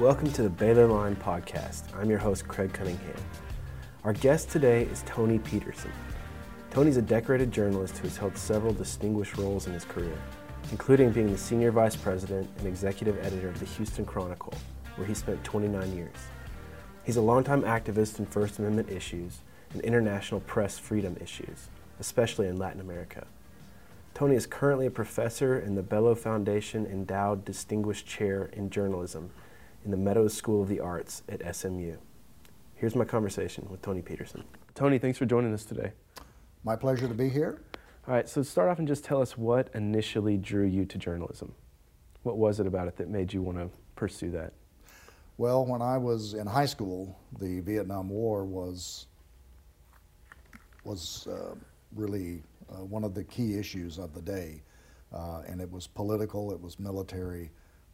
Welcome to the Baylor Line podcast. I'm your host, Craig Cunningham. Our guest today is Tony Pederson. Tony's a decorated journalist who has held several distinguished roles in his career, including being the senior vice president and executive editor of the Houston Chronicle, where he spent 29 years. He's a longtime activist in First Amendment issues and international press freedom issues, especially in Latin America. Tony is currently a professor in the Belo Foundation Endowed Distinguished Chair in Journalism in the Meadows School of the Arts at SMU. Here's my conversation with Tony Pederson. Tony, thanks for joining us today. My pleasure to be here. All right, so start off and just tell us what initially drew you to journalism. What was it about it that made you want to pursue that? Well, when I was in high school, the Vietnam War was was uh, really uh, one of the key issues of the day, uh, and it was political, it was military,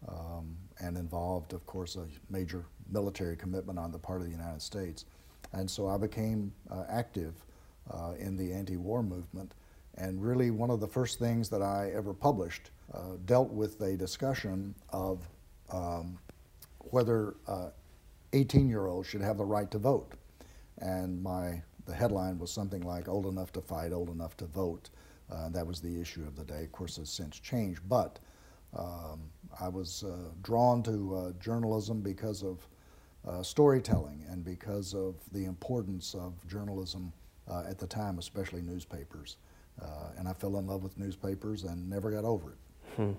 um, and involved, of course, a major military commitment on the part of the United States. And so I became uh, active uh, in the anti-war movement, and really one of the first things that I ever published uh, dealt with a discussion of um, whether 18-year-olds should have the right to vote. And my the headline was something like "Old enough to fight, old enough to vote." Uh, that was the issue of the day. Of course, it's since changed, but um, I was uh, drawn to uh, journalism because of uh, storytelling and because of the importance of journalism uh, at the time, especially newspapers. Uh, and I fell in love with newspapers and never got over it. Hmm.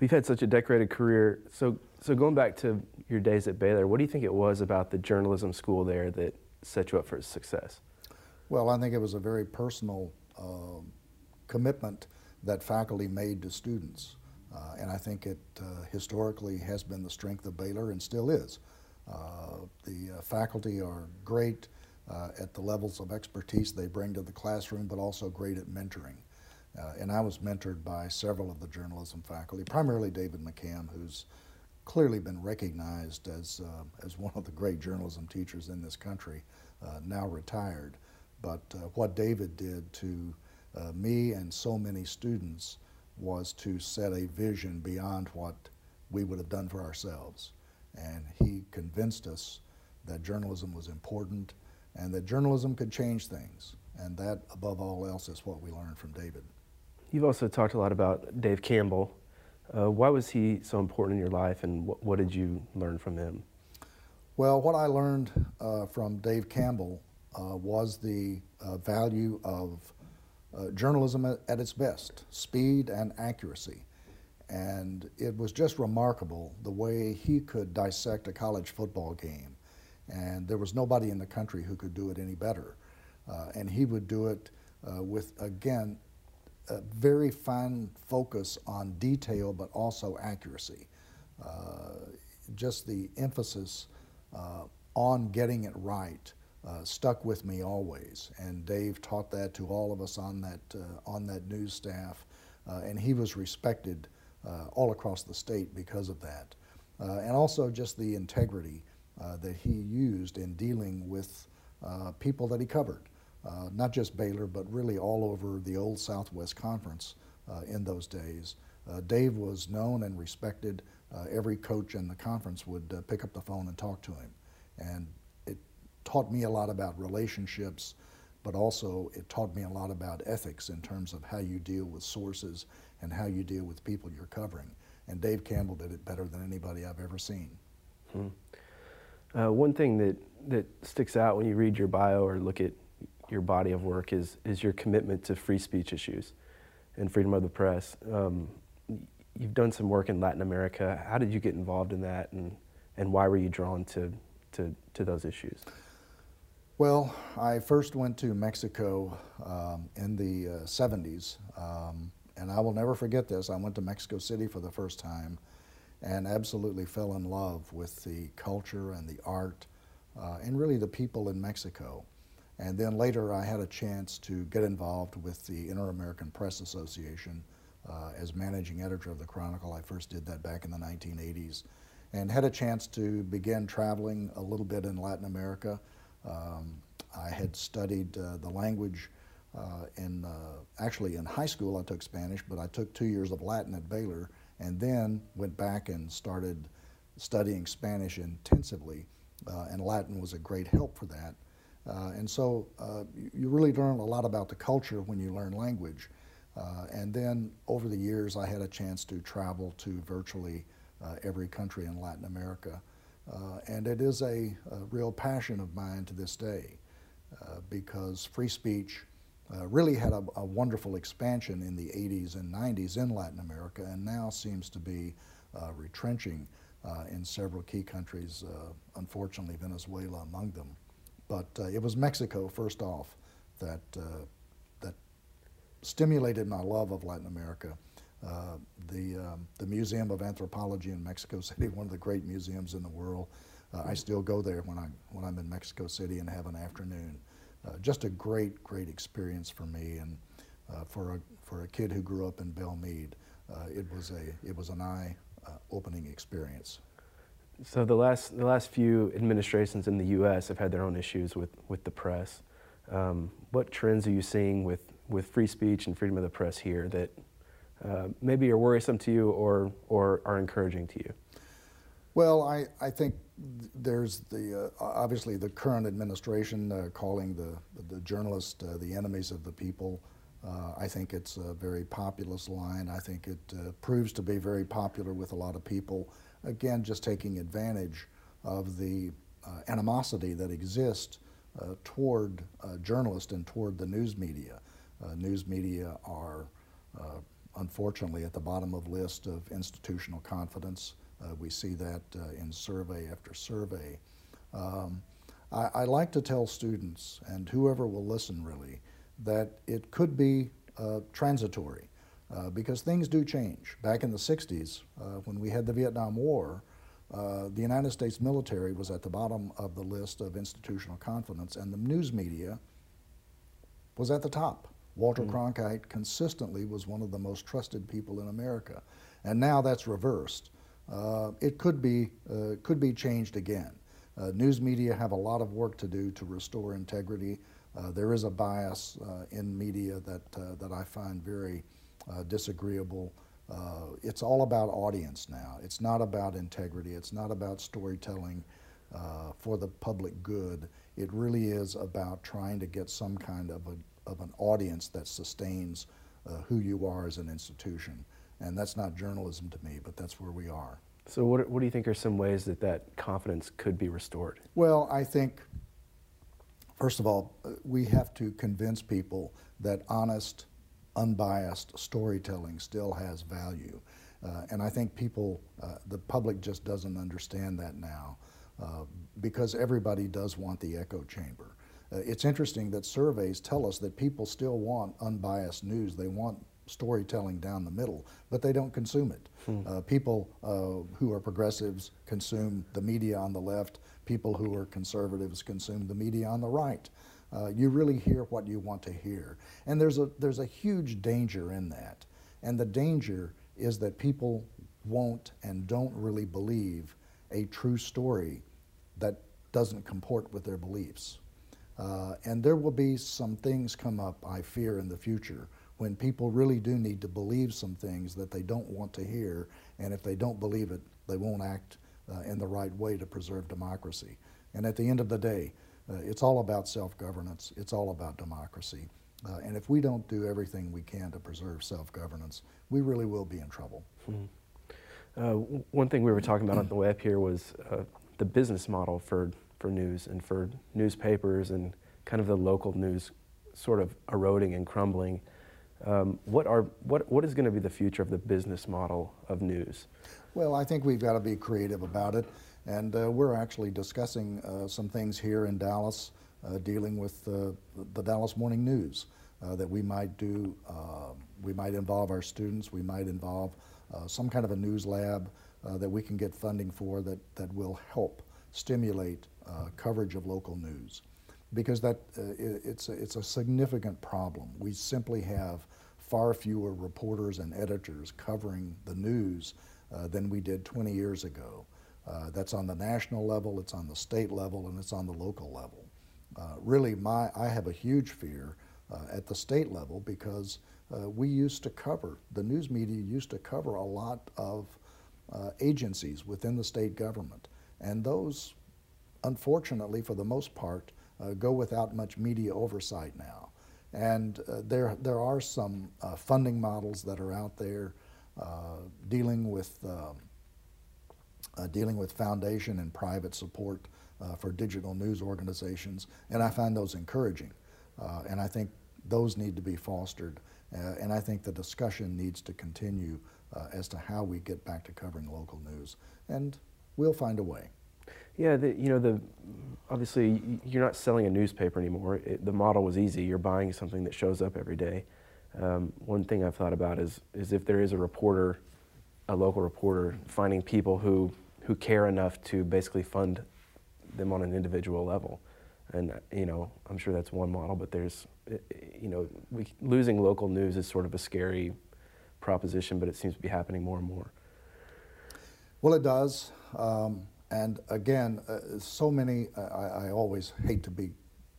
We've had such a decorated career. So, so going back to your days at Baylor, what do you think it was about the journalism school there that set you up for success? Well, I think it was a very personal uh, commitment that faculty made to students. Uh, and I think it uh, historically has been the strength of Baylor and still is. Uh, the uh, faculty are great uh, at the levels of expertise they bring to the classroom, but also great at mentoring. and I was mentored by several of the journalism faculty, primarily David McHam, who's clearly been recognized as, as one of the great journalism teachers in this country, now retired. But what David did to me and so many students was to set a vision beyond what we would have done for ourselves. And he convinced us that journalism was important and that journalism could change things. And that, above all else, is what we learned from David. You've also talked a lot about Dave Campbell. Uh, why was he so important in your life, and what, what did you learn from him? Well, what I learned uh, from Dave Campbell uh, was the uh, value of uh, journalism at, at, its best speed and accuracy. And it was just remarkable the way he could dissect a college football game. And there was nobody in the country who could do it any better. Uh, and he would do it uh, with, again, a very fine focus on detail but also accuracy. Uh, just the emphasis uh, on getting it right uh, stuck with me always. And Dave taught that to all of us on that, uh, on that news staff. Uh, and he was respected uh, all across the state because of that. Uh, and also just the integrity that he used in dealing with people that he covered. not just Baylor, but really all over the old Southwest Conference in those days. Dave was known and respected. every coach in the conference would pick up the phone and talk to him. And taught me a lot about relationships, but also it taught me a lot about ethics in terms of how you deal with sources and how you deal with people you're covering. And Dave Campbell did it better than anybody I've ever seen. Hmm. Uh, one thing that, that sticks out when you read your bio or look at your body of work is, is your commitment to free speech issues and freedom of the press. Um, you've done some work in Latin America. How did you get involved in that, and, and why were you drawn to, to, to those issues? Well, I first went to Mexico um, in the uh, 70s, um, and I will never forget this. I went to Mexico City for the first time and absolutely fell in love with the culture and the art uh, and really the people in Mexico. And then later I had a chance to get involved with the Inter-American Press Association uh, as managing editor of the Chronicle. I first did that back in the 1980s and had a chance to begin traveling a little bit in Latin America. Um, I had studied uh, the language uh, in, uh, actually in high school I took Spanish, but I took two years of Latin at Baylor and then went back and started studying Spanish intensively, and Latin was a great help for that. Uh, and so uh, you really learn a lot about the culture when you learn language. Uh, and then over the years, I had a chance to travel to virtually every country in Latin America. Uh, and it is a, a, real passion of mine to this day because free speech really had a, a, wonderful expansion in the 80s and 90s in Latin America and now seems to be retrenching in several key countries, unfortunately, Venezuela among them. But uh, it was Mexico, first off, that, uh, that stimulated my love of Latin America. Uh, the, um, the Museum of Anthropology in Mexico City, one of the great museums in the world. Uh, I still go there when, I, when I'm in Mexico City and have an afternoon. Uh, just a great, great experience for me and uh, for, a, for a kid who grew up in Belle Meade. it, was a, it was an eye-opening experience. So the last the last few administrations in the U.S. have had their own issues with with the press. Um, what trends are you seeing with with free speech and freedom of the press here that uh, maybe are worrisome to you or or are encouraging to you? Well, I, I think there's the uh, obviously the current administration uh, calling the the journalists uh, the enemies of the people. Uh, I think it's a very populist line. I think it proves to be very popular with a lot of people again, just taking advantage of the animosity that exists toward journalists and toward the news media. News media are uh, unfortunately at the bottom of list of institutional confidence. Uh, we see that in survey after survey. Um, I, I, like to tell students and whoever will listen really that it could be transitory. Uh, because things do change. Back in the 60s, uh, when we had the Vietnam War, uh, the United States military was at the bottom of the list of institutional confidence, and the news media was at the top. Walter mm. Cronkite consistently was one of the most trusted people in America, and now that's reversed. Uh, it could be uh, could be changed again. news media have a lot of work to do to restore integrity. there is a bias in media that that I find very uh, disagreeable. Uh, it's all about audience now. It's not about integrity. It's not about storytelling uh, for the public good. It really is about trying to get some kind of, a, of an audience that sustains uh, who you are as an institution. And that's not journalism to me, but that's where we are. So, what, what do you think are some ways that that confidence could be restored? Well, I think, first of all, uh, we have to convince people that honest, unbiased storytelling still has value. Uh, and I think people, uh, the public just doesn't understand that now uh, because everybody does want the echo chamber. Uh, it's interesting that surveys tell us that people still want unbiased news. They want storytelling down the middle, but they don't consume it. Hmm. Uh, people uh, who are progressives consume the media on the left. People who are conservatives consume the media on the right. Uh, you really hear what you want to hear. And there's a, there's a huge danger in that. And the danger is that people won't and don't really believe a true story that doesn't comport with their beliefs. Uh, and there will be some things come up, I fear, in the future when people really do need to believe some things that they don't want to hear. And if they don't believe it, they won't act uh, in the right way to preserve democracy. And at the end of the day, uh, it's all about self-governance. It's all about democracy. Uh, and if we don't do everything we can to preserve self-governance, we really will be in trouble. Mm-hmm. Uh, one thing we were talking about on the way up here was uh, the business model for, for news and for newspapers and kind of the local news sort of eroding and crumbling. Um, what, are, what, what is going to be the future of the business model of news? Well, I think we've got to be creative about it. And uh, we're actually discussing uh, some things here in Dallas uh, dealing with the Dallas Morning News uh, that we might do. Uh, we might involve our students. We might involve uh, some kind of a news lab that we can get funding for that, that will help stimulate coverage of local news. Because that, it, it's, a, it's a significant problem. We simply have far fewer reporters and editors covering the news than we did 20 years ago. Uh, that's on the national level, it's on the state level, and it's on the local level. Uh, really, my, I have a huge fear uh, at the state level because uh, we used to cover, the news media used to cover a lot of uh, agencies within the state government. And those, unfortunately, for the most part, uh, go without much media oversight now. And uh, there, there are some uh, funding models that are out there uh, dealing with um, uh, dealing with foundation and private support uh, for digital news organizations, and I find those encouraging. And I think those need to be fostered, and I think the discussion needs to continue as to how we get back to covering local news, and we'll find a way. Yeah, the, you know, the obviously you're not selling a newspaper anymore. It, the model was easy. You're buying something that shows up every day. Um, one thing I've thought about is is if there is a reporter, a local reporter, finding people who who care enough to basically fund them on an individual level. And you know, I'm sure that's one model, but there's, you know, we, losing local news is sort of a scary proposition, but it seems to be happening more and more. Well, it does. Um, and again, uh, so many, uh, I, I, always hate to be,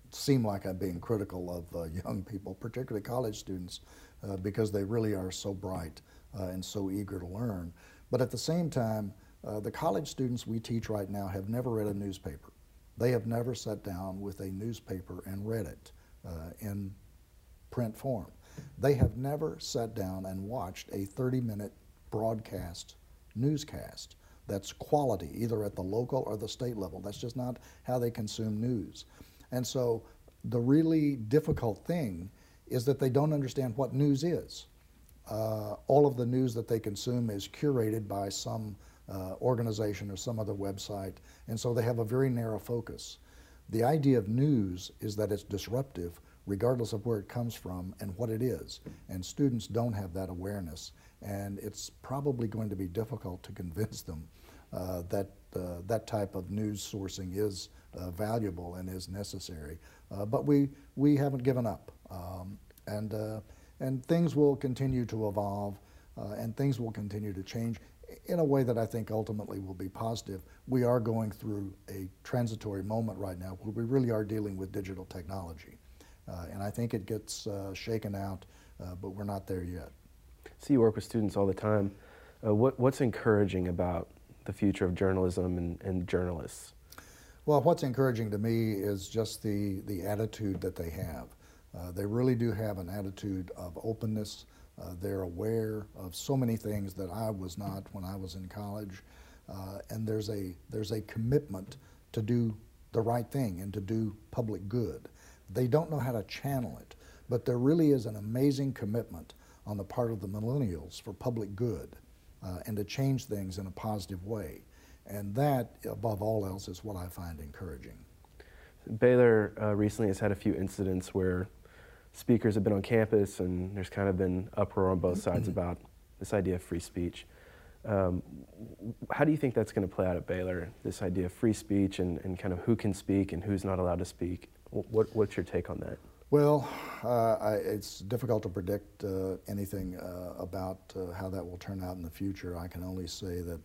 seem like I'm being critical of uh, young people, particularly college students, uh, because they really are so bright uh, and so eager to learn. But at the same time, uh, the college students we teach right now have never read a newspaper. They have never sat down with a newspaper and read it in print form. They have never sat down and watched a 30 minute broadcast newscast that's quality, either at the local or the state level. That's just not how they consume news. And so the really difficult thing is that they don't understand what news is. Uh, all of the news that they consume is curated by some uh, organization or some other website, and so they have a very narrow focus. The idea of news is that it's disruptive regardless of where it comes from and what it is, and students don't have that awareness, and it's probably going to be difficult to convince them uh, that uh, that type of news sourcing is uh, valuable and is necessary. Uh, but we, we haven't given up, um, and, uh, and things will continue to evolve, and things will continue to change in a way that I think ultimately will be positive. We are going through a transitory moment right now where we really are dealing with digital technology. Uh, and I think it gets uh, shaken out, uh, but we're not there yet. So you work with students all the time. Uh, what, what's encouraging about the future of journalism and, and journalists? Well, what's encouraging to me is just the, the attitude that they have. Uh, they really do have an attitude of openness, uh, they're aware of so many things that I was not when I was in college, uh, and there's a there's a commitment to do the right thing and to do public good. They don't know how to channel it, but there really is an amazing commitment on the part of the millennials for public good uh, and to change things in a positive way. And that, above all else, is what I find encouraging. Baylor uh, recently has had a few incidents where speakers have been on campus, and there's kind of been uproar on both sides about this idea of free speech. Um, how do you think that's going to play out at Baylor? This idea of free speech and, and kind of who can speak and who's not allowed to speak. What, what's your take on that? Well, uh, I, it's difficult to predict uh, anything uh, about uh, how that will turn out in the future. I can only say that,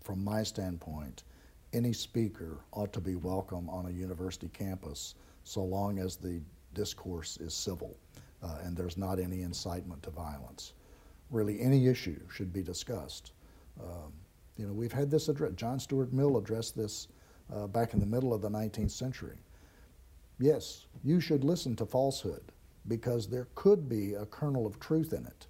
from my standpoint, any speaker ought to be welcome on a university campus so long as the discourse is civil uh, and there's not any incitement to violence. Really, any issue should be discussed. Um, you know, we've had this address. John Stuart Mill addressed this uh, back in the middle of the 19th century. Yes, you should listen to falsehood because there could be a kernel of truth in it.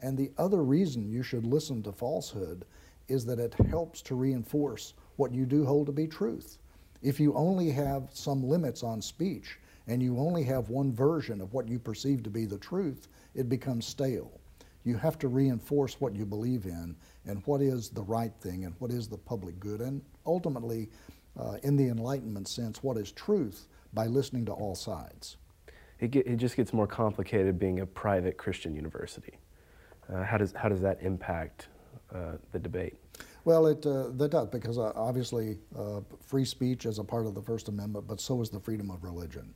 And the other reason you should listen to falsehood is that it helps to reinforce what you do hold to be truth. If you only have some limits on speech, and you only have one version of what you perceive to be the truth, it becomes stale. You have to reinforce what you believe in and what is the right thing and what is the public good, and ultimately, uh, in the Enlightenment sense, what is truth by listening to all sides. It, get, it just gets more complicated being a private Christian university. Uh, how, does, how does that impact uh, the debate? Well, it uh, that does because uh, obviously uh, free speech is a part of the First Amendment, but so is the freedom of religion.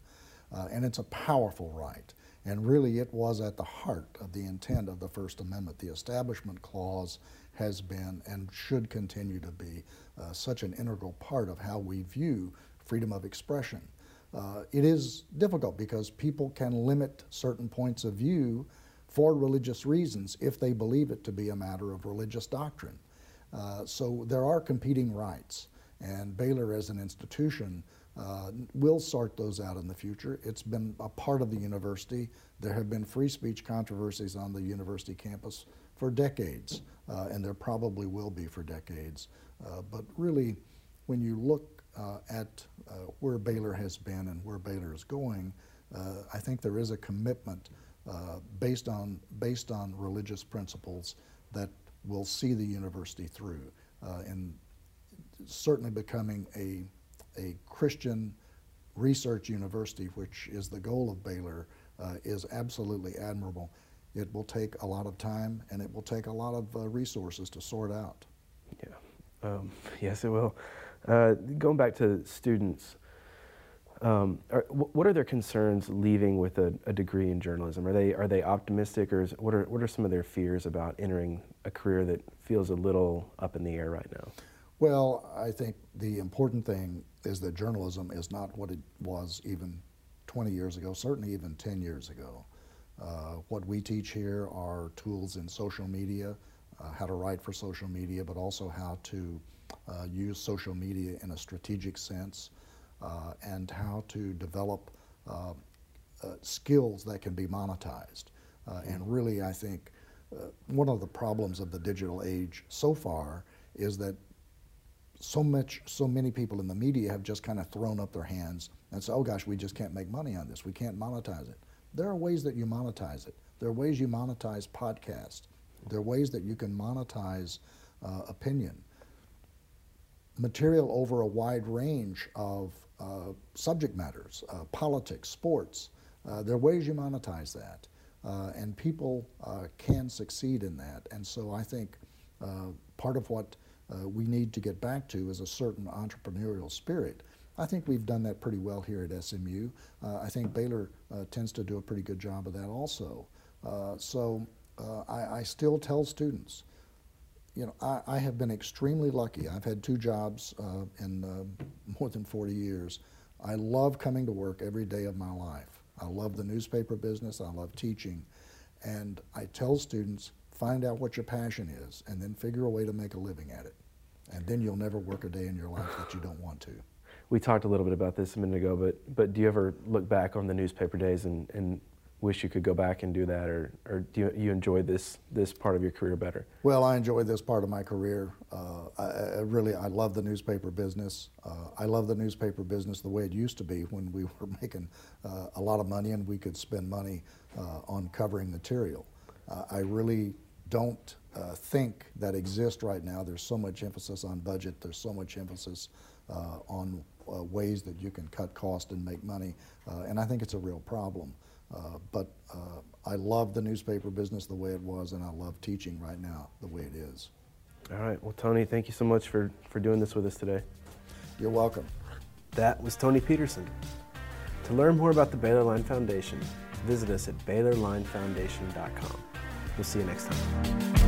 Uh, and it's a powerful right. And really, it was at the heart of the intent of the First Amendment. The Establishment Clause has been and should continue to be uh, such an integral part of how we view freedom of expression. Uh, it is difficult because people can limit certain points of view for religious reasons if they believe it to be a matter of religious doctrine. Uh, so there are competing rights, and Baylor as an institution uh, we'll sort those out in the future. It's been a part of the university. There have been free speech controversies on the university campus for decades, uh, and there probably will be for decades. Uh, but really, when you look uh, at uh, where Baylor has been and where Baylor is going, uh, I think there is a commitment based on based on religious principles that will see the university through, and certainly becoming a a Christian research university, which is the goal of Baylor, uh, is absolutely admirable. It will take a lot of time and it will take a lot of uh, resources to sort out. Yeah, um, yes, it will. Uh, going back to students, um, are, what are their concerns leaving with a, a, degree in journalism? Are they are they optimistic, or is, what are what are some of their fears about entering a career that feels a little up in the air right now? Well, I think the important thing is that journalism is not what it was even 20 years ago, certainly even 10 years ago. Uh, what we teach here are tools in social media, uh, how to write for social media, but also how to uh, use social media in a strategic sense, uh, and how to develop uh, uh, skills that can be monetized. and really, I think one of the problems of the digital age so far is that so much, so many people in the media have just kind of thrown up their hands and said, "Oh gosh, we just can't make money on this. We can't monetize it." There are ways that you monetize it. There are ways you monetize podcasts. There are ways that you can monetize uh, opinion. Material over a wide range of uh, subject matters, uh, politics, sports. Uh, there are ways you monetize that, uh, and people uh, can succeed in that. And so I think part of what we need to get back to is a certain entrepreneurial spirit. I think we've done that pretty well here at SMU. I think Baylor tends to do a pretty good job of that also. So I, I, still tell students, you know, I, I, have been extremely lucky. I've had two jobs uh, in more than 40 years. I love coming to work every day of my life. I love the newspaper business. I love teaching. And I tell students, find out what your passion is, and then figure a way to make a living at it. And then you'll never work a day in your life that you don't want to. We talked a little bit about this a minute ago, but but do you ever look back on the newspaper days and, and wish you could go back and do that, or, or do you, you enjoy this this part of your career better? Well, I enjoy this part of my career. Uh, I, I, really I love the newspaper business. Uh, I love the newspaper business the way it used to be when we were making uh, a lot of money and we could spend money uh, on covering material. Uh, I really don't uh, think that exists right now. There's so much emphasis on budget. There's so much emphasis on ways that you can cut cost and make money, and I think it's a real problem. Uh, but uh, I love the newspaper business the way it was, and I love teaching right now the way it is. All right. Well, Tony, thank you so much for, for doing this with us today. You're welcome. That was Tony Pederson. To learn more about the Baylor Line Foundation, visit us at BaylorLineFoundation.com. We'll see you next time.